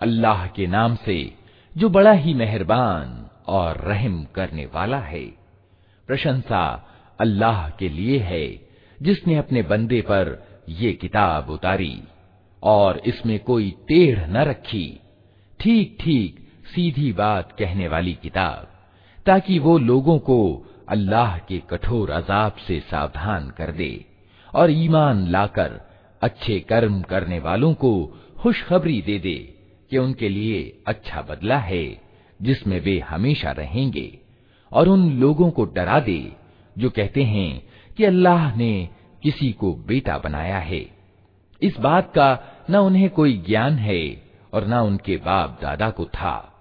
अल्लाह के नाम से, जो बड़ा ही मेहरबान और रहम करने वाला है। प्रशंसा अल्लाह के लिए है, जिसने अपने बंदे पर ये किताब उतारी, और इसमें कोई टेढ़ न रखी। ठीक ठीक सीधी बात कहने वाली किताब, ताकि वो लोगों को अल्लाह के कठोर अजाब से सावधान कर दे, और ईमान लाकर अच्छे कर्म करने वालों को खुशखबरी दे दे। कि उनके लिए अच्छा बदला है, जिसमें वे हमेशा रहेंगे। और उन लोगों को डरा दे, जो कहते हैं कि अल्लाह ने किसी को बेटा बनाया है। इस बात का न उन्हें कोई ज्ञान है और न उनके बाप दादा को था।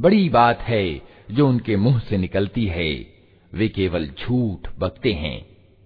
बड़ी बात है जो उनके मुँह से निकलती है, वे केवल झूठ बकते हैं।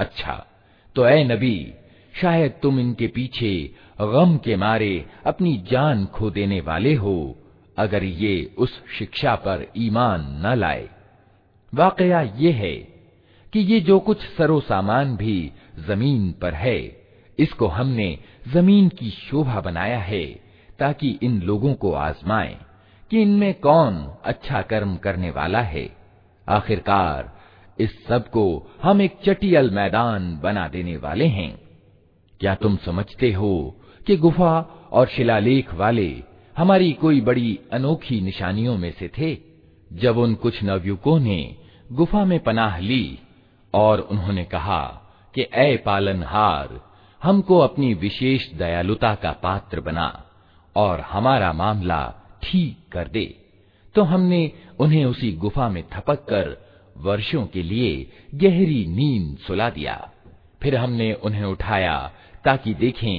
अच्छा तो ए नबी शायद तुम इनके पीछे गम के मारे अपनी जान खो देने वाले हो अगर ये उस शिक्षा पर ईमान न लाए वाकया ये है कि ये जो कुछ सरो सामान भी जमीन पर है इसको हमने जमीन की शोभा बनाया है ताकि इन लोगों को आजमाए कि इनमें कौन अच्छा कर्म करने वाला है। आखिरकार इस सबको हम एक चटियल मैदान बना देने वाले हैं। क्या तुम समझते हो कि गुफा और शिलालेख वाले हमारी कोई बड़ी अनोखी निशानियों में से थे? जब उन कुछ नवयुवकों ने गुफा में पनाह ली और उन्होंने कहा कि ए पालनहार, हमको अपनी विशेष दयालुता का पात्र बना। और हमारा मामला ठीक कर दे। तो हमने उन्हें उसी गुफा में थपक कर वर्षों के लिए गहरी नींद सुला दिया। फिर हमने उन्हें उठाया ताकि देखें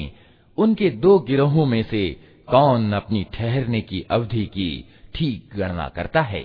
उनके दो गिरोहों में से कौन अपनी ठहरने की अवधि की ठीक गणना करता है।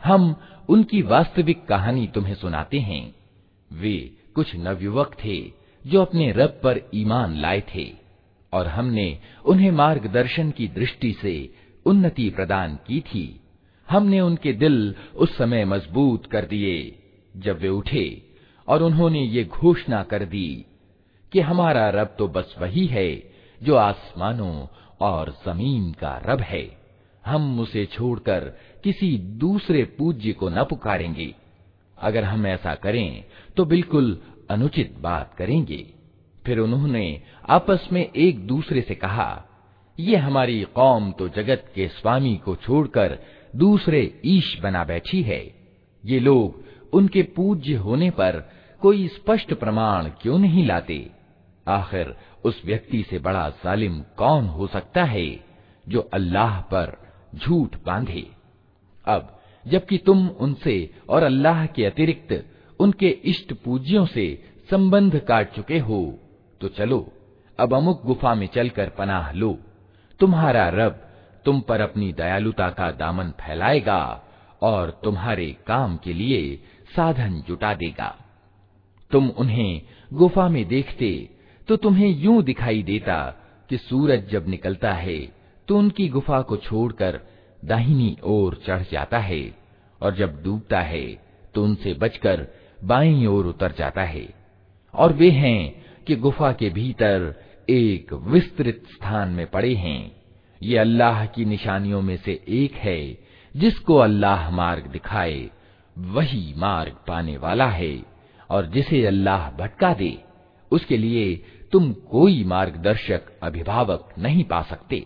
हम उनकी वास्तविक कहानी तुम्हें सुनाते हैं वे कुछ नवयुवक थे जो अपने रब पर ईमान लाए थे, और हमने उन्हें मार्गदर्शन की दृष्टि से उन्नति प्रदान की थी। हमने उनके दिल उस समय मज़बूत कर दिए, जब वे उठे, और उन्होंने ये घोषणा कर दी कि हमारा रब तो बस वही है जो आसमानों और ज़मीन का रब है। हम उसे छोड़कर किसी दूसरे पूज्य को न पुकारेंगे। अगर हम ऐसा करें तो बिल्कुल अनुचित बात करेंगे। फिर उन्होंने आपस में एक दूसरे से कहा, ये हमारी कौम तो जगत के स्वामी को छोड़कर दूसरे ईश बना बैठी है। ये लोग उनके पूज्य होने पर कोई स्पष्ट प्रमाण क्यों नहीं लाते? आखिर उस व्यक्ति से बड़ा जालिम कौन हो सकता है जो अल्लाह पर झूठ बांधे? अब जबकि तुम उनसे और अल्लाह के अतिरिक्त उनके इष्ट पूज्यों से संबंध काट चुके हो। तो चलो, अब अमुक गुफा में चलकर पनाह लो। तुम्हारा रब तुम पर अपनी दयालुता का दामन फैलाएगा और तुम्हारे काम के लिए साधन जुटा देगा। तुम उन्हें गुफा में देखते तो तुम्हें यूँ दिखाई देता कि सूरज जब निकलता है तो उनकी गुफा को छोड़कर दाहिनी ओर चढ़ जाता है और जब डूबता है तो उनसे बचकर बाईं ओर उतर जाता है। और वे हैं कि गुफा के भीतर एक विस्तृत स्थान में पड़े हैं। ये अल्लाह की निशानियों में से एक है, जिसको अल्लाह मार्ग दिखाए, वही मार्ग पाने वाला है। और जिसे अल्लाह भटका दे, उसके लिए तुम कोई मार्गदर्शक, अभिभावक नहीं पा सकते।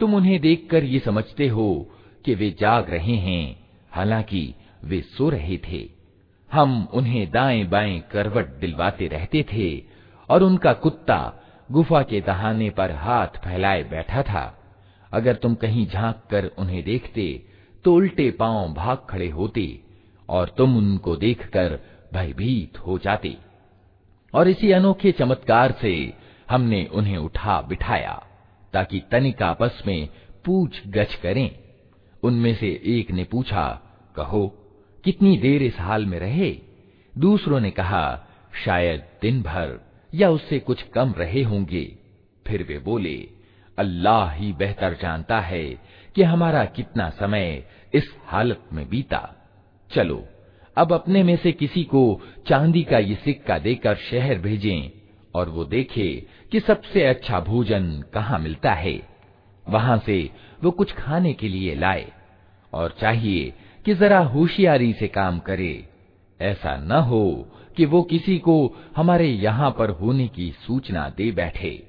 तुम उन्हें देखकर ये समझते हो कि वे जाग रहे हैं हालांकि वे सो रहे थे हम उन्हें दाएं बाएं करवट दिलवाते रहते थे और उनका कुत्ता गुफा के दहाने पर हाथ फैलाए बैठा था अगर तुम कहीं झांक कर उन्हें देखते तो उल्टे पांव भाग खड़े होते और तुम उनको देखकर भयभीत हो जाते। और इसी अनोखे चमत्कार से हमने उन्हें उठा बिठाया, ताकि तनिक आपस में पूछ गछ करें। उनमें से एक ने पूछा, कहो, कितनी देर इस हाल में रहे? दूसरों ने कहा, शायद दिन भर या उससे कुछ कम रहे होंगे। फिर वे बोले, अल्लाह ही बेहतर जानता है कि हमारा कितना समय इस हालत में बीता। चलो, अब अपने में से किसी को चांदी का ये सिक्का देकर शहर भेजें और वो देखे कि सबसे अच्छा भोजन कहाँ मिलता है। वहाँ से वो कुछ खाने के लिए लाए और चाहिए कि जरा होशियारी से काम करे। ऐसा न हो कि वो किसी को हमारे यहाँ पर होने की सूचना दे बैठे।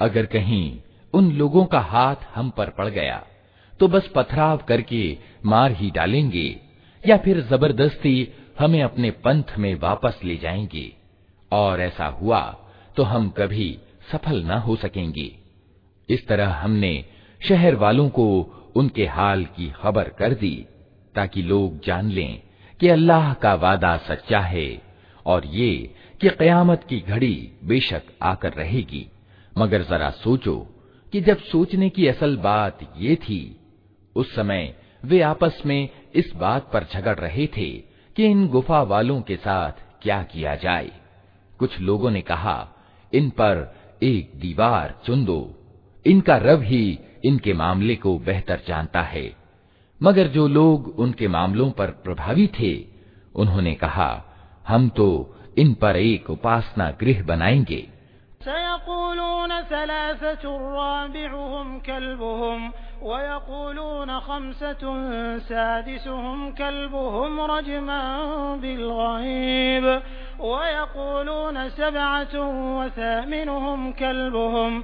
अगर कहीं उन लोगों का हाथ हम पर पड़ गया तो बस पथराव करके मार ही डालेंगे या फिर जबरदस्ती हमें अपने पंथ में वापस ले जाएंगे और ऐसा हुआ तो हम कभी सफल न हो सकेंगे इस तरह हमने शहर वालों को उनके हाल की खबर कर दी, ताकि लोग जान लें कि अल्लाह का वादा सच्चा है और ये कि कयामत की घड़ी बेशक आकर रहेगी। मगर जरा सोचो कि जब सोचने की असल बात ये थी, उस समय वे आपस में इस बात पर झगड़ रहे थे कि इन गुफा वालों के साथ क्या किया जाए। कुछ लोगों ने कहा, इन पर एक दीवार चुन दो। इनका रब ही इनके मामले को बेहतर जानता है। मगर जो लोग उनके मामलों पर प्रभावी थे, उन्होंने कहा, हम तो इन पर एक उपासना गृह बनाएँगे। सयक़ूलून सलासतुर राबिउहुम कल्बुहुम, वयक़ूलून खम्सतुन सादिसुहुम कल्बुहुम रजमन बिलगैब वयक़ूलून सबअतुन वथामिनुहुम कल्बुहुम।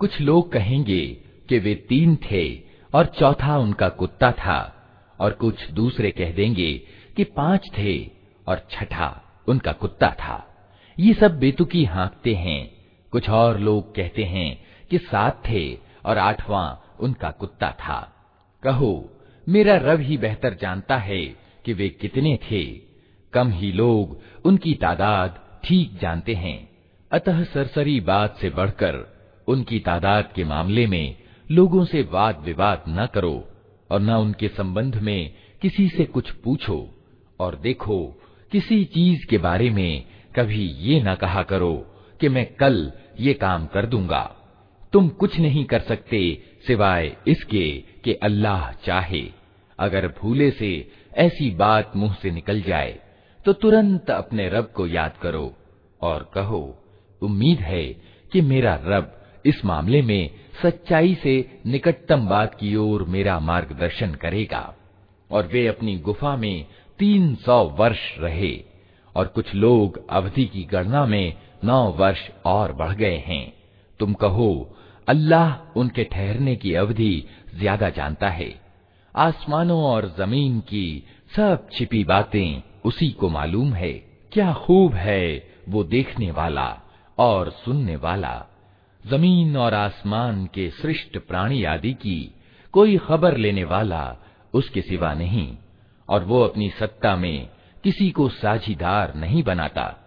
कुछ लोग कहेंगे कि वे तीन थे और चौथा उनका कुत्ता था और कुछ दूसरे कह देंगे कि पांच थे और छठा उनका कुत्ता था ये सब बेतुकी हाँकते हैं कुछ और लोग कहते हैं कि सात थे और आठवां उनका कुत्ता था कहो मेरा रब ही बेहतर जानता है कि वे कितने थे। कम ही लोग उनकी तादाद ठीक जानते हैं। अतः सरसरी बात से बढ़कर उनकी तादाद के मामले में लोगों से वाद विवाद न करो और न उनके संबंध में किसी से कुछ पूछो और देखो किसी चीज़ के बारे में कभी ये न कहा करो कि मैं कल ये काम कर दूँगा। तुम कुछ नहीं कर सकते सिवाय इसके कि अल्लाह चाहे। अगर भूले से ऐसी बात मुँह से निकल जाए तो तुरंत अपने रब को याद करो और कहो, उम्मीद है कि मेरा रब इस मामले में सच्चाई से निकटतम बात की ओर मेरा मार्गदर्शन करेगा और वे अपनी गुफा में तीन सौ वर्ष रहे और कुछ लोग अवधि की गणना में नौ वर्ष और बढ़ गए हैं। तुम कहो, अल्लाह उनके ठहरने की अवधि ज़्यादा जानता है। आसमानों और ज़मीन की सब छिपी बातें, उसी को मालूम है। क्या खूब है वो देखने वाला और सुनने वाला। ज़मीन और आसमान के सृष्ट प्राणी आदि की कोई खबर लेने वाला उसके सिवा नहीं, और वो अपनी सत्ता में किसी को साझीदार नहीं बनाता।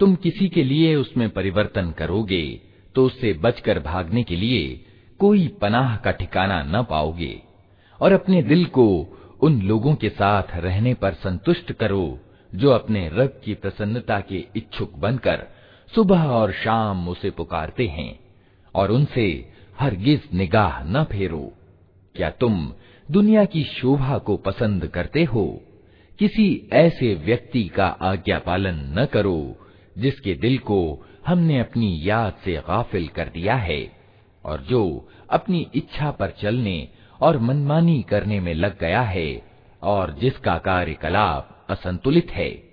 तुम किसी के लिए उसमें परिवर्तन करोगे तो उससे बचकर भागने के लिए कोई पनाह का ठिकाना न पाओगे। और अपने दिल को उन लोगों के साथ रहने पर संतुष्ट करो, जो अपने रब की प्रसन्नता के इच्छुक बनकर सुबह और शाम उसे पुकारते हैं, और उनसे हरगिज निगाह न फेरो। क्या तुम दुनिया की शोभा को पसंद करते हो? किसी ऐसे व्यक्ति का आज्ञा पालन न करो जिसके दिल को हमने अपनी याद से गाफिल कर दिया है, और जो अपनी इच्छा पर चलने और मनमानी करने में लग गया है, और जिसका कार्यकलाप असंतुलित है।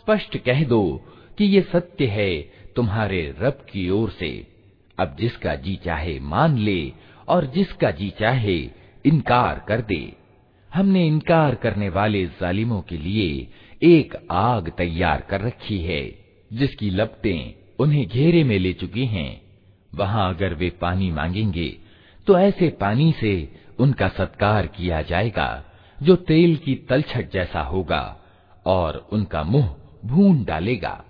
स्पष्ट कह दो कि ये सत्य है तुम्हारे रब की ओर से अब जिसका जी चाहे मान ले और जिसका जी चाहे इनकार कर दे। हमने इनकार करने वाले जालिमों के लिए एक आग तैयार कर रखी है, जिसकी लपटें उन्हें घेरे में ले चुकी हैं। वहाँ अगर वे पानी मांगेंगे तो ऐसे पानी से उनका सत्कार किया जाएगा, जो तेल की तलछट जैसा होगा, और उनका मुँह भून डालेगा।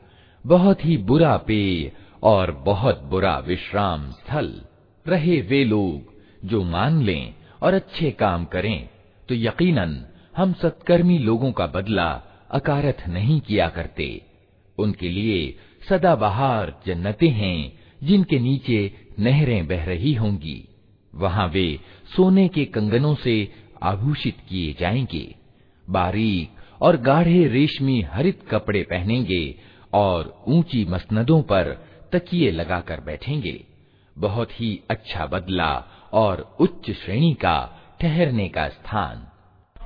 बहुत ही बुरा पेय और बहुत बुरा विश्राम स्थल रहे वे लोग, जो मान लें और अच्छे काम करें तो यकीनन हम सत्कर्मी लोगों का बदला अकारथ नहीं किया करते। उनके लिए सदाबहार जन्नतें हैं, जिनके नीचे नहरें बह रही होंगी। वहाँ वे सोने के कंगनों से आभूषित किए जाएँगे। बारीक और गाढ़े रेशमी हरित कपड़े पहनेंगे और ऊँची मसनदों पर तकिए लगाकर बैठेंगे। बहुत ही अच्छा बदला और उच्च श्रेणी का ठहरने का स्थान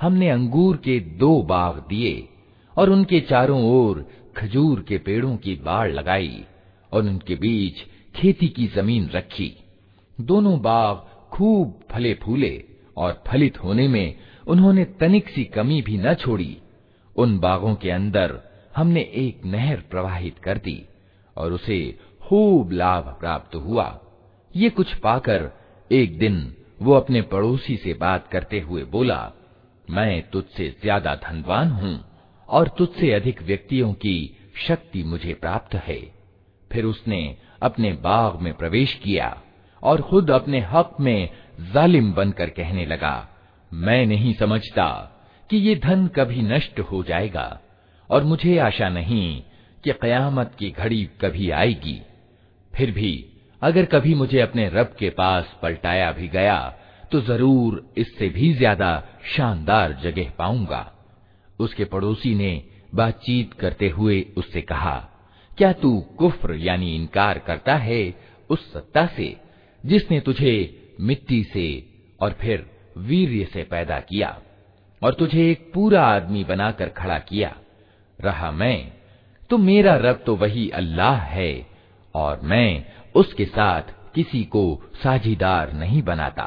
हमने अंगूर के दो बाग दिए, और उनके चारों ओर खजूर के पेड़ों की बाढ़ लगाई, और उनके बीच खेती की ज़मीन रखी। दोनों बाग खूब फले फूले, और फलित होने में उन्होंने तनिक सी कमी भी न छोड़ी। उन बागों के अंदर हमने एक नहर प्रवाहित कर दी, और उसे खूब लाभ प्राप्त हुआ। ये कुछ पाकर एक दिन वो अपने पड़ोसी से बात करते हुए बोला मैं तुझसे ज़्यादा धनवान हूँ और तुझसे अधिक व्यक्तियों की शक्ति मुझे प्राप्त है। फिर उसने अपने बाग में प्रवेश किया और खुद अपने हक में जालिम बनकर कहने लगा, मैं नहीं समझता कि ये धन कभी नष्ट हो जाएगा और मुझे आशा नहीं कि कयामत की घड़ी कभी आएगी। फिर भी अगर कभी मुझे अपने रब के पास पलटाया भी गया तो ज़रूर इससे भी ज़्यादा शानदार जगह पाऊँगा। उसके पड़ोसी ने बातचीत करते हुए उससे कहा, क्या तू कुफ्र यानी इनकार करता है उस सत्ता से जिसने तुझे मिट्टी से और फिर वीर्य से पैदा किया और तुझे एक पूरा आदमी बनाकर खड़ा किया? रहा मैं तो मेरा रब तो वही अल्लाह है और मैं उसके साथ किसी को साझीदार नहीं बनाता।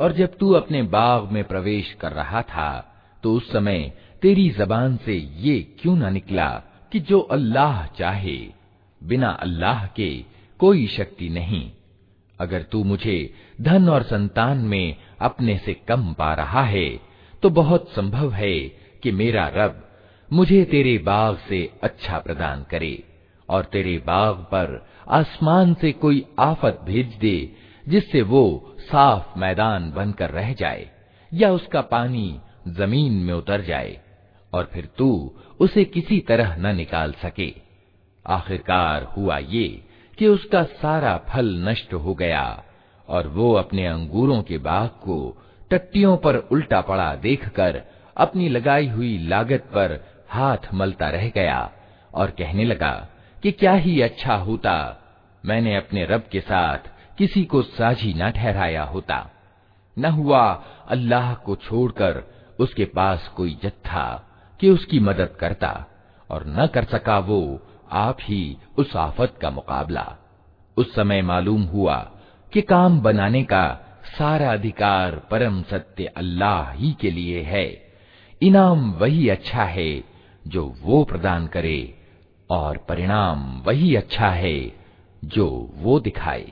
और जब तू अपने बाग में प्रवेश कर रहा था तो उस समय तेरी जबान से ये क्यों न निकला कि जो अल्लाह चाहे बिना अल्लाह के कोई शक्ति नहीं। अगर तू मुझे धन और संतान में अपने से कम पा रहा है तो बहुत संभव है कि मेरा रब मुझे तेरे बाग से अच्छा प्रदान करे और तेरे बाग पर आसमान से कोई आफत भेज दे जिससे वो साफ़ मैदान बनकर रह जाए या उसका पानी ज़मीन में उतर जाए और फिर तू उसे किसी तरह न निकाल सके। आखिरकार हुआ ये कि उसका सारा फल नष्ट हो गया और वो अपने अंगूरों के बाग को टट्टियों पर उल्टा पड़ा देखकर अपनी लगाई हुई लागत पर हाथ मलता रह गया और कहने लगा कि क्या ही अच्छा होता, मैंने अपने रब के साथ किसी को साझी न ठहराया होता। न हुआ अल्लाह को छोड़कर उसके पास कोई जत्था कि उसकी मदद करता और न कर सका वो आप ही उस आफत का मुकाबला। उस समय मालूम हुआ कि काम बनाने का सारा अधिकार परम सत्य अल्लाह ही के लिए है। इनाम वही अच्छा है जो वो प्रदान करे और परिणाम वही अच्छा है जो वो दिखाए।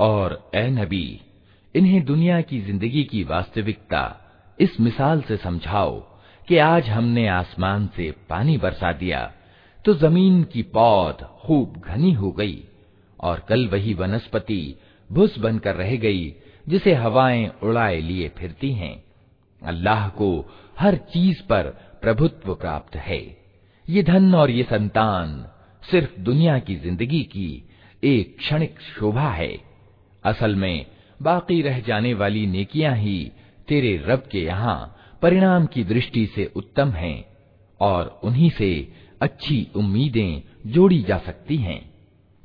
और ए नबी, इन्हें दुनिया की ज़िंदगी की वास्तविकता इस मिसाल से समझाओ कि आज हमने आसमान से पानी बरसा दिया तो ज़मीन की पौध खूब घनी हो गई और कल वही वनस्पति भुस बनकर रह गई, जिसे हवाएँ उड़ाए लिए फिरती हैं। अल्लाह को हर चीज़ पर प्रभुत्व प्राप्त है। ये धन और ये संतान सिर्फ़ दुनिया की ज़िंदगी की एक क्षणिक शोभा है। असल में बाकी रह जाने वाली नेकियाँ ही तेरे रब के यहाँ परिणाम की दृष्टि से उत्तम हैं और उन्हीं से अच्छी उम्मीदें जोड़ी जा सकती हैं।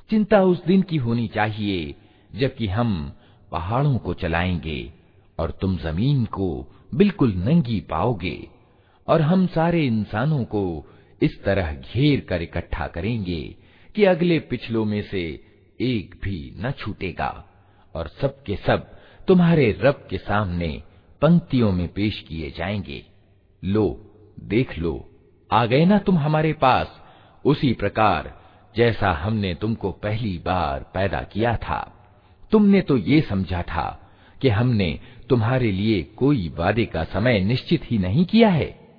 चिंता उस दिन की होनी चाहिए जबकि हम पहाड़ों को चलाएँगे और तुम ज़मीन को बिल्कुल नंगी पाओगे और हम सारे इंसानों को इस तरह घेर कर इकट्ठा करेंगे कि अगले पिछलों में से एक भी न छूटेगा और सब के सब तुम्हारे रब के सामने पंक्तियों में पेश किए जाएँगे। लो, देख लो, आ गए ना तुम हमारे पास? उसी प्रकार जैसा हमने तुमको पहली बार पैदा किया था, तुमने तो ये समझा था कि हमने तुम्हारे लिए कोई वादे का समय निश्चित ही नहीं किया है।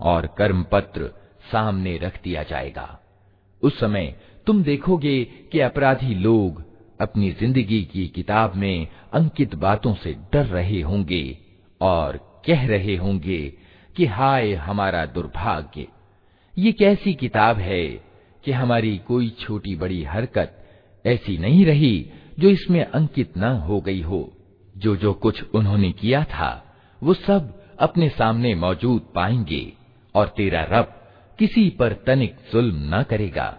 और कर्म पत्र सामने रख दिया जाएगा उस समय तुम देखोगे कि अपराधी लोग अपनी जिंदगी की किताब में अंकित बातों से डर रहे होंगे और कह रहे होंगे कि हाय हमारा दुर्भाग्य। ये कैसी किताब है कि हमारी कोई छोटी बड़ी हरकत ऐसी नहीं रही जो इसमें अंकित न हो गई हो। जो जो कुछ उन्होंने किया था, वो सब अपने सामने मौजूद पाएँगे और तेरा रब किसी पर तनिक जुल्म न करेगा।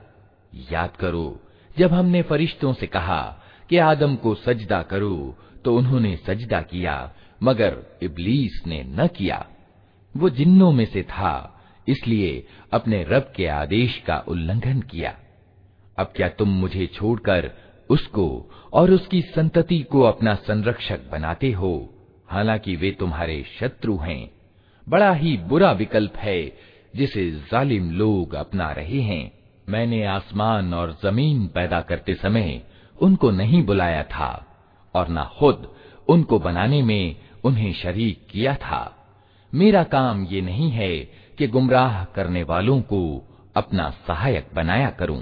याद करो, जब हमने फरिश्तों से कहा कि आदम को सजदा करो तो उन्होंने सजदा किया, मगर इबलीस ने न किया। वो जिन्नों में से था, इसलिए अपने रब के आदेश का उल्लंघन किया। अब क्या तुम मुझे छोड़कर उसको और उसकी संतति को अपना संरक्षक बनाते हो? हालाँकि वे तुम्हारे शत्रु हैं। बड़ा ही बुरा विकल्प है जिसे जालिम लोग अपना रहे हैं। मैंने आसमान और ज़मीन पैदा करते समय उनको नहीं बुलाया था, और न खुद उनको बनाने में उन्हें शरीक किया था। मेरा काम ये नहीं है कि गुमराह करने वालों को अपना सहायक बनाया करूं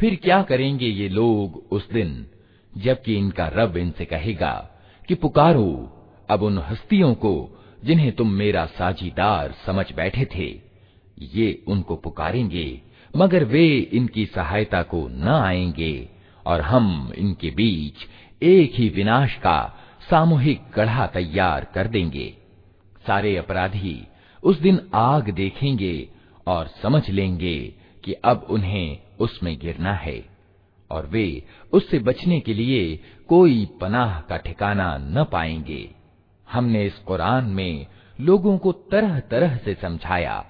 फिर क्या करेंगे ये लोग उस दिन, जबकि इनका रब इनसे कहेगा कि पुकारो, अब उन हस्तियों को जिन्हें तुम मेरा साझीदार समझ बैठे थे, ये उनको पुकारेंगे, मगर वे इनकी सहायता को न आएँगे, और हम इनके बीच एक ही विनाश का सामूहिक गढ़ा तैयार कर देंगे। सारे अपराधी उस दिन आग देखेंगे और समझ लेंगे कि अब उन्हें उसमें गिरना है, और वे उससे बचने के लिए कोई पनाह का ठिकाना न पाएँगे। हमने इस कुरान में लोगों को तरह तरह से समझाया,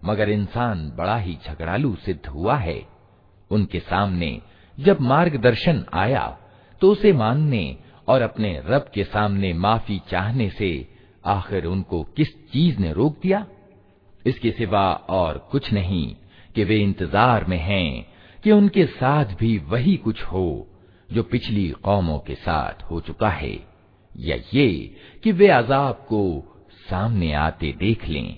मगर इंसान बड़ा ही झगड़ालू सिद्ध हुआ है। उनके सामने जब मार्गदर्शन आया तो उसे मानने और अपने रब के सामने माफ़ी चाहने से आखिर उनको किस चीज़ ने रोक दिया? इसके सिवा और कुछ नहीं कि वे इंतज़ार में हैं कि उनके साथ भी वही कुछ हो जो पिछली कौमों के साथ हो चुका है या ये कि वे अजाब को सामने आते देख लें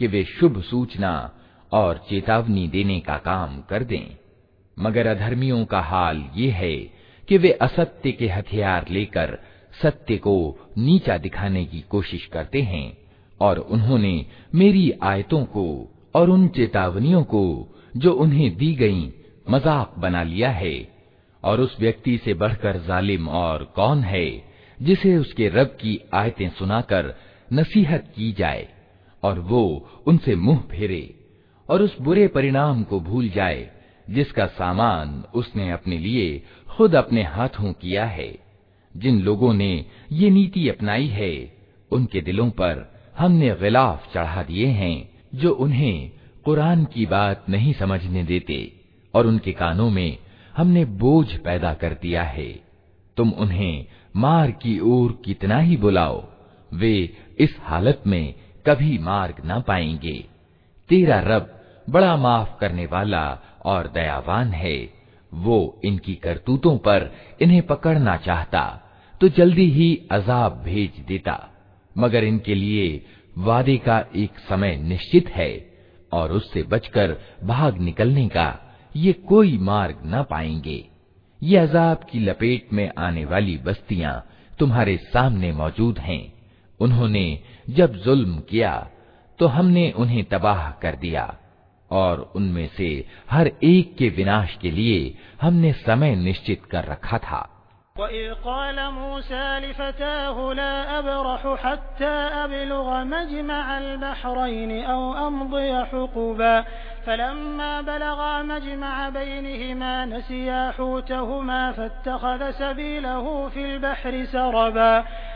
कि वे शुभ सूचना और चेतावनी देने का काम कर दें। मगर अधर्मियों का हाल ये है कि वे असत्य के हथियार लेकर सत्य को नीचा दिखाने की कोशिश करते हैं और उन्होंने मेरी आयतों को और उन चेतावनियों को जो उन्हें दी गईं, मज़ाक बना लिया है। और उस व्यक्ति से बढ़कर जालिम और कौन है जिसे उसके रब की आयतें सुनाकर नसीहत की जाए? और वो उनसे मुँह फेरे और उस बुरे परिणाम को भूल जाए, जिसका सामान उसने अपने लिए खुद अपने हाथों किया है। जिन लोगों ने ये नीति अपनाई है, उनके दिलों पर हमने गिलाफ चढ़ा दिए हैं, जो उन्हें कुरान की बात नहीं समझने देते और उनके कानों में हमने बोझ पैदा कर दिया है। तुम उन्हें मार की ओर कितना ही बुलाओ, वे इस हालत में कभी मार्ग न पाएँगे। तेरा रब बड़ा माफ़ करने वाला और दयावान है। वो इनकी करतूतों पर इन्हें पकड़ना चाहता तो जल्दी ही अजाब भेज देता। मगर इनके लिए वादे का एक समय निश्चित है, और उससे बचकर भाग निकलने का ये कोई मार्ग न पाएँगे। ये अजाब की लपेट में आने वाली बस्तियाँ तुम्हारे सामने मौजूद हैं। उन्होंने जब जुल्म किया तो हमने उन्हें तबाह कर दिया और उनमें से हर एक के विनाश के लिए हमने समय निश्चित कर रखा था फलम्मा बलगा मजमा बैनहिमा नसिया हूतहुमा फत्तखज़ सबीलहु फिल बहरि सरबा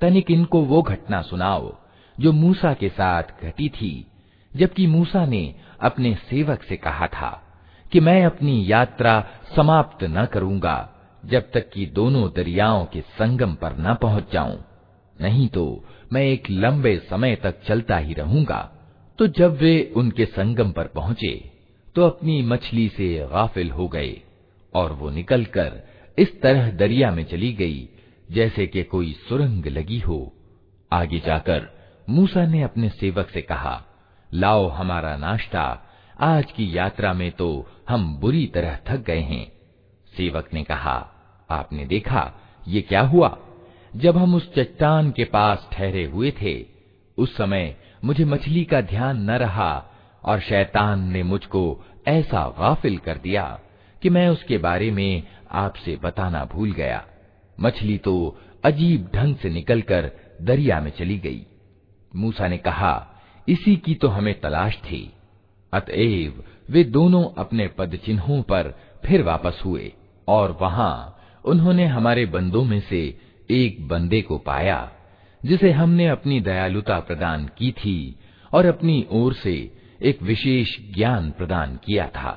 तनिक इनको वो घटना सुनाओ जो मूसा के साथ घटी थी जबकि मूसा ने अपने सेवक से कहा था कि मैं अपनी यात्रा समाप्त न करूंगा जब तक कि दोनों दरियाओं के संगम पर न पहुँच जाऊँ। नहीं तो मैं एक लंबे समय तक चलता ही रहूँगा। तो जब वे उनके संगम पर पहुँचे तो अपनी मछली से गाफिल हो गए और वो निकलकर इस तरह दरिया में चली गई, जैसे कि कोई सुरंग लगी हो। आगे जाकर मूसा ने अपने सेवक से कहा, लाओ हमारा नाश्ता। आज की यात्रा में तो हम बुरी तरह थक गए हैं। सेवक ने कहा आपने देखा, ये क्या हुआ? जब हम उस चट्टान के पास ठहरे हुए थे, उस समय मुझे मछली का ध्यान न रहा और शैतान ने मुझको ऐसा गाफिल कर दिया कि मैं उसके बारे में आपसे बताना भूल गया। मछली तो अजीब ढंग से निकलकर दरिया में चली गई। मूसा ने कहा, इसी की तो हमें तलाश थी। अतएव वे दोनों अपने पद चिन्हों पर फिर वापस हुए और वहाँ उन्होंने हमारे बंदों में से एक बंदे को पाया जिसे हमने अपनी दयालुता प्रदान की थी और अपनी ओर से एक विशेष ज्ञान प्रदान किया था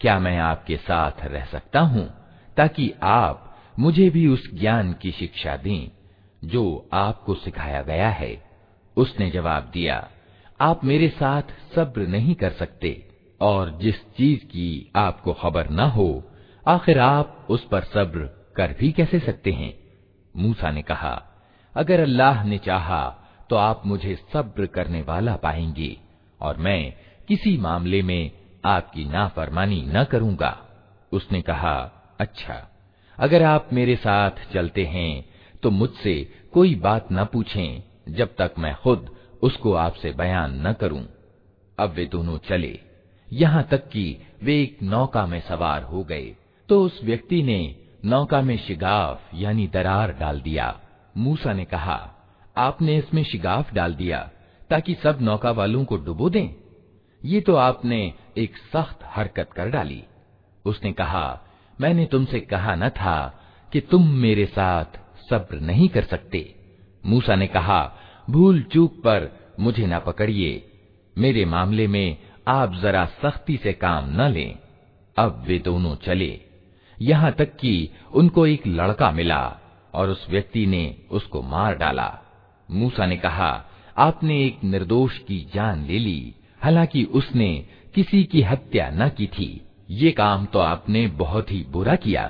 क्या मैं आपके साथ रह सकता हूँ, ताकि आप मुझे भी उस ज्ञान की शिक्षा दें, जो आपको सिखाया गया है? उसने जवाब दिया, आप मेरे साथ सब्र नहीं कर सकते, और जिस चीज़ की आपको खबर न हो, आखिर आप उस पर सब्र कर भी कैसे सकते हैं? मूसा ने कहा, अगर अल्लाह ने चाहा तो आप मुझे सब्र करने वाला पाएँगे, और मैं किसी मामले में आपकी नाफरमानी न करूँगा। उसने कहा अच्छा अगर आप मेरे साथ चलते हैं तो मुझसे कोई बात न पूछें, जब तक मैं खुद उसको आपसे बयान न करूँ। अब वे दोनों चले। यहाँ तक कि वे एक नौका में सवार हो गए। तो उस व्यक्ति ने नौका में शिगाफ, यानी दरार डाल दिया। मूसा ने कहा, आपने इसमें शिगाफ डाल दिया, ताकि सब नौका वालों को डुबो दें? ये तो आपने एक सख्त हरकत कर डाली। उसने कहा, मैंने तुमसे कहा न था कि तुम मेरे साथ सब्र नहीं कर सकते। मूसा ने कहा, भूल चूक पर मुझे न पकड़िए। मेरे मामले में आप जरा सख्ती से काम न लें। अब वे दोनों चले। यहाँ तक कि उनको एक लड़का मिला और उस व्यक्ति ने उसको मार डाला। मूसा ने कहा, आपने एक निर्दोष की जान ले ली। हालांकि उसने किसी की हत्या न की थी ये काम तो आपने बहुत ही बुरा किया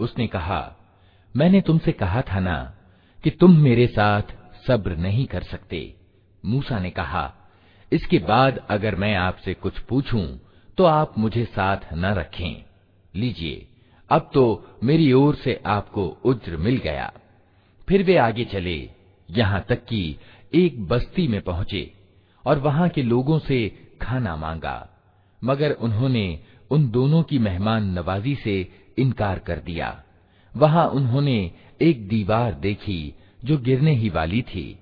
उसने कहा मैंने तुमसे कहा था ना कि तुम मेरे साथ सब्र नहीं कर सकते। मूसा ने कहा, इसके बाद अगर मैं आपसे कुछ पूछूँ तो आप मुझे साथ न रखें। लीजिए, अब तो मेरी ओर से आपको उज्र मिल गया। फिर वे आगे चले, यहाँ तक कि एक बस्ती में पहुँचे, और वहाँ के लोगों से खाना मांगा, मगर उन्होंने उन दोनों की मेहमान नवाजी से इनकार कर दिया। वहाँ उन्होंने एक दीवार देखी जो गिरने ही वाली थी।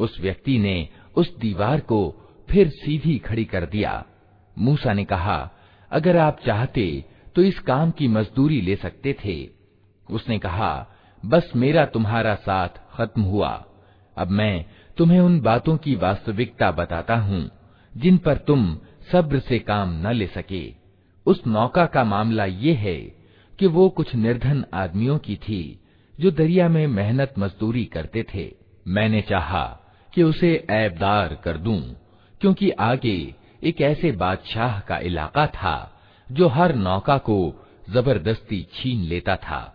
उस व्यक्ति ने उस दीवार को फिर सीधी खड़ी कर दिया। मूसा ने कहा, अगर आप चाहते तो इस काम की मजदूरी ले सकते थे। उसने कहा, बस मेरा तुम्हारा साथ खत्म हुआ। अब मैं तुम्हें उन बातों की वास्तविकता बताता हूँ, जिन पर तुम सब्र से काम न ले सके। उस नौका का मामला ये है कि वो कुछ निर्धन आदमियों की थी जो दरिया में मेहनत मजदूरी करते थे। मैंने चाहा कि उसे ऐबदार कर दूँ, क्योंकि आगे एक ऐसे बादशाह का इलाका था जो हर नौका को ज़बरदस्ती छीन लेता था।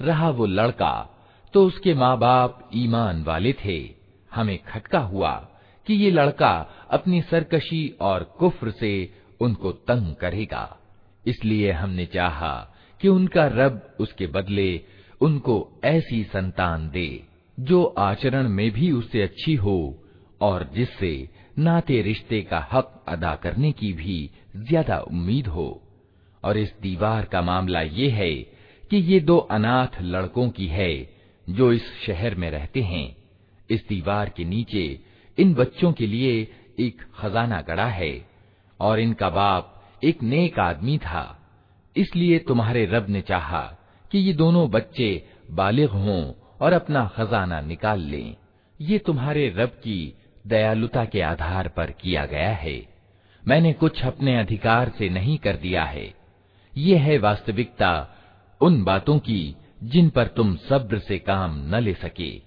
रहा वो लड़का तो उसके माँ बाप ईमान वाले थे हमें खटका हुआ कि ये लड़का अपनी सरकशी और कुफ्र से उनको तंग करेगा। इसलिए हमने चाहा कि उनका रब उसके बदले उनको ऐसी संतान दे, जो आचरण में भी उससे अच्छी हो और जिससे नाते रिश्ते का हक अदा करने की भी ज़्यादा उम्मीद हो। और इस दीवार का मामला ये है कि ये दो अनाथ लड़कों की है, जो इस शहर में रहते हैं। इस दीवार के नीचे इन बच्चों के लिए एक खजाना गड़ा है। और इनका बाप एक नेक आदमी था। इसलिए तुम्हारे रब ने चाहा कि ये दोनों बच्चे बालिग हों और अपना खजाना निकाल लें। ये तुम्हारे रब की दयालुता के आधार पर किया गया है। मैंने कुछ अपने अधिकार से नहीं कर दिया है। ये है वास्तविकता उन बातों की जिन पर तुम सब्र से काम न ले सके।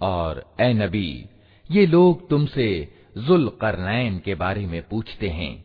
और ए नबी, ये लोग तुमसे जुल करनैन के बारे में पूछते हैं।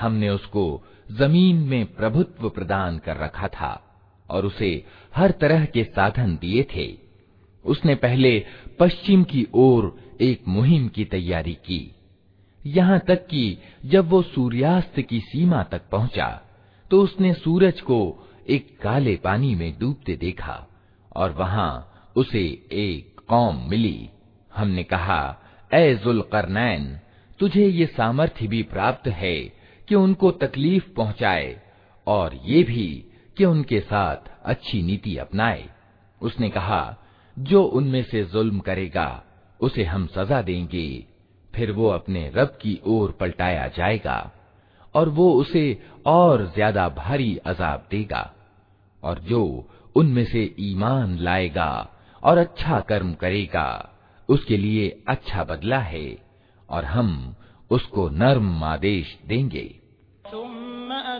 हमने उसको जमीन में प्रभुत्व प्रदान कर रखा था और उसे हर तरह के साधन दिए थे उसने पहले पश्चिम की ओर एक मुहिम की तैयारी की यहाँ तक कि जब वो सूर्यास्त की सीमा तक पहुँचा तो उसने सूरज को एक काले पानी में डूबते देखा और वहाँ उसे एक कौम मिली। हमने कहा, ए जुलकरनैन, तुझे ये सामर्थ्य भी प्राप्त है कि उनको तकलीफ़ पहुँचाए और ये भी कि उनके साथ अच्छी नीति अपनाए। उसने कहा, जो उनमें से जुल्म करेगा, उसे हम सजा देंगे। फिर वो अपने रब की ओर पलटाया जाएगा और वो उसे और ज़्यादा भारी अजाब देगा और जो उनमें से ईमान लाएगा और अच्छा कर्म करेगा, उसके लिए अच्छा बदला है और हम उसको नर्म आदेश देंगे।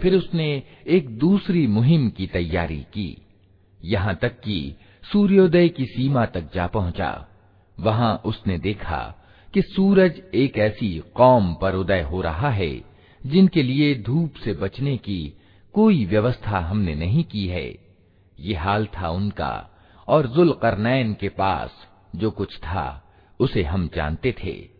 फिर उसने एक दूसरी मुहिम की तैयारी की यहाँ तक कि सूर्योदय की सीमा तक जा पहुंचा वहां उसने देखा कि सूरज एक ऐसी कौम पर उदय हो रहा है, जिनके लिए धूप से बचने की कोई व्यवस्था हमने नहीं की है। ये हाल था उनका, और जुल करनैन के पास जो कुछ था, उसे हम जानते थे।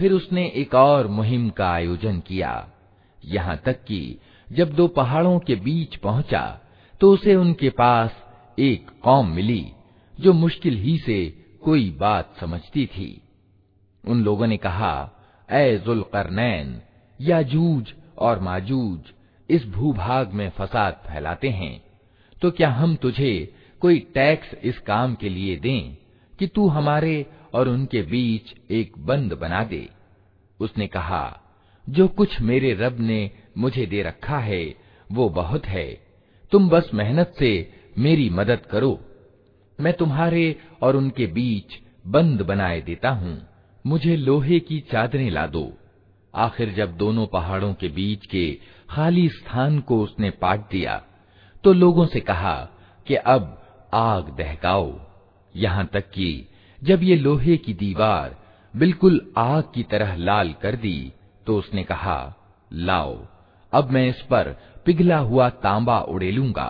फिर उसने एक और मुहिम का आयोजन किया। यहाँ तक कि जब दो पहाड़ों के बीच पहुँचा तो उसे उनके पास एक कौम मिली, जो मुश्किल ही से कोई बात समझती थी। उन लोगों ने कहा ए जुलकरनैन, याजूज और माजूज, इस भूभाग में फसाद फैलाते हैं तो क्या हम तुझे कोई टैक्स इस काम के लिए दें कि तू हमारे और उनके बीच एक बंद बना दे। उसने कहा, जो कुछ मेरे रब ने मुझे दे रखा है, वो बहुत है। तुम बस मेहनत से मेरी मदद करो। मैं तुम्हारे और उनके बीच बंद बनाए देता हूँ। मुझे लोहे की चादरें ला दो। आखिर जब दोनों पहाड़ों के बीच के खाली स्थान को उसने पाट दिया तो लोगों से कहा कि अब आग दहकाओ। यहाँ तक कि जब ये लोहे की दीवार बिल्कुल आग की तरह लाल कर दी तो उसने कहा लाओ अब मैं इस पर पिघला हुआ तांबा उड़ेलूंगा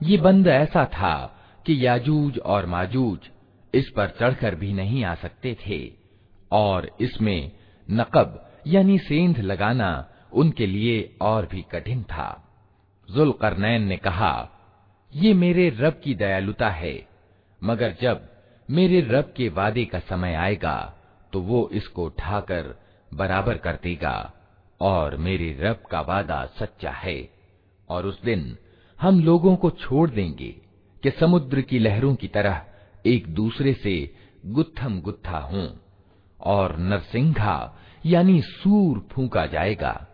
ये बंद ऐसा था कि याजूज और माजूज इस पर चढ़कर भी नहीं आ सकते थे और इसमें नकब यानी सेंध लगाना उनके लिए और भी कठिन था जुलकरनैन ने कहा ये मेरे रब की दयालुता है मगर जब मेरे रब के वादे का समय आएगा तो वो इसको उठाकर बराबर कर देगा, और मेरे रब का वादा सच्चा है। और उस दिन हम लोगों को छोड़ देंगे कि समुद्र की लहरों की तरह एक दूसरे से गुत्थम गुत्था हों, और नरसिंघा यानी सूर फूका जाएगा,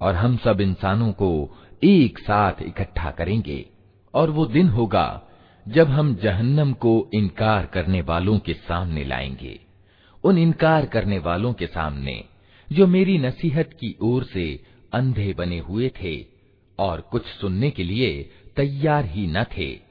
और हम सब इंसानों को एक साथ इकट्ठा करेंगे, और वो दिन होगा जब हम जहन्नम को इनकार करने वालों के सामने लाएँगे, उन इनकार करने वालों के सामने, जो मेरी नसीहत की ओर से अंधे बने हुए थे और कुछ सुनने के लिए तैयार ही न थे।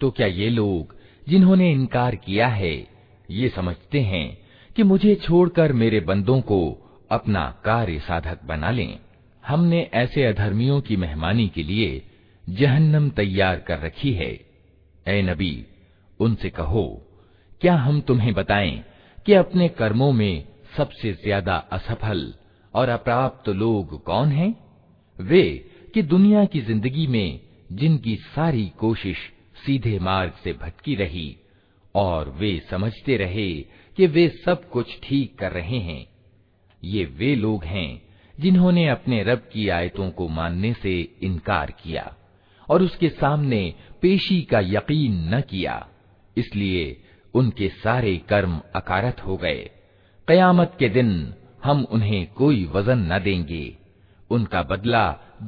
तो क्या ये लोग जिन्होंने इनकार किया है ये समझते हैं कि मुझे छोड़कर मेरे बंदों को अपना कार्य साधक बना लें हमने ऐसे अधर्मियों की मेहमानी के लिए जहन्नम तैयार कर रखी है ए नबी उनसे कहो क्या हम तुम्हें बताएं कि अपने कर्मों में सबसे ज्यादा असफल और अप्राप्त लोग कौन हैं? वे कि दुनिया की ज़िंदगी में जिनकी सारी कोशिश सीधे मार्ग से भटकी रही, और वे समझते रहे कि वे सब कुछ ठीक कर रहे हैं ये वे लोग हैं जिन्होंने अपने रब की आयतों को मानने से इनकार किया, और उसके सामने पेशी का यकीन न किया, इसलिए उनके सारे कर्म अकारत हो गए कयामत के दिन हम उन्हें कोई वज़न न देंगे। उनका बदला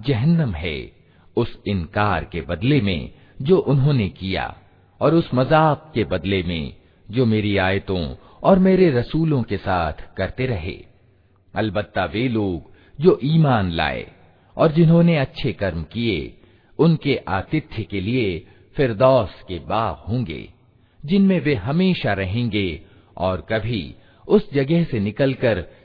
जहन्नम है। उस इनकार के बदले में जो उन्होंने किया और उस मज़ाक के बदले में जो मेरी आयतों और मेरे रसूलों के साथ करते रहे। अलबत्ता वे लोग जो ईमान लाए और जिन्होंने अच्छे कर्म किए, उनके आतिथ्य के लिए फिरदौस के बाग होंगे, जिनमें वे हमेशा रहेंगे और कभी उस जगह से निकलकर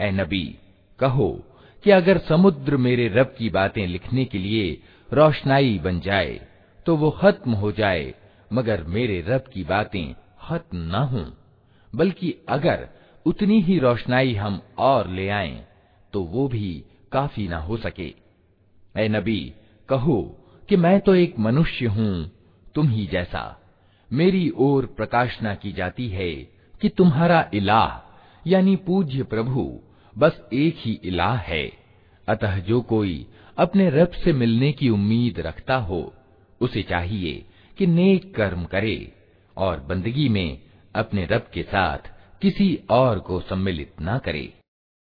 ए नबी कहो कि अगर समुद्र मेरे रब की बातें लिखने के लिए रोशनाई बन जाए तो वो खत्म हो जाए मगर मेरे रब की बातें खत्म न हों। बल्कि अगर उतनी ही रोशनाई हम और ले आए तो वो भी काफ़ी ना हो सके। ए नबी, कहो कि मैं तो एक मनुष्य हूँ, तुम ही जैसा। मेरी ओर प्रकाशना की जाती है कि तुम्हारा इलाह, यानी पूज्य प्रभु, बस एक ही इलाह है। अतः जो कोई अपने रब से मिलने की उम्मीद रखता हो, उसे चाहिए कि नेक कर्म करे और बंदगी में अपने रब के साथ किसी और को सम्मिलित ना करे।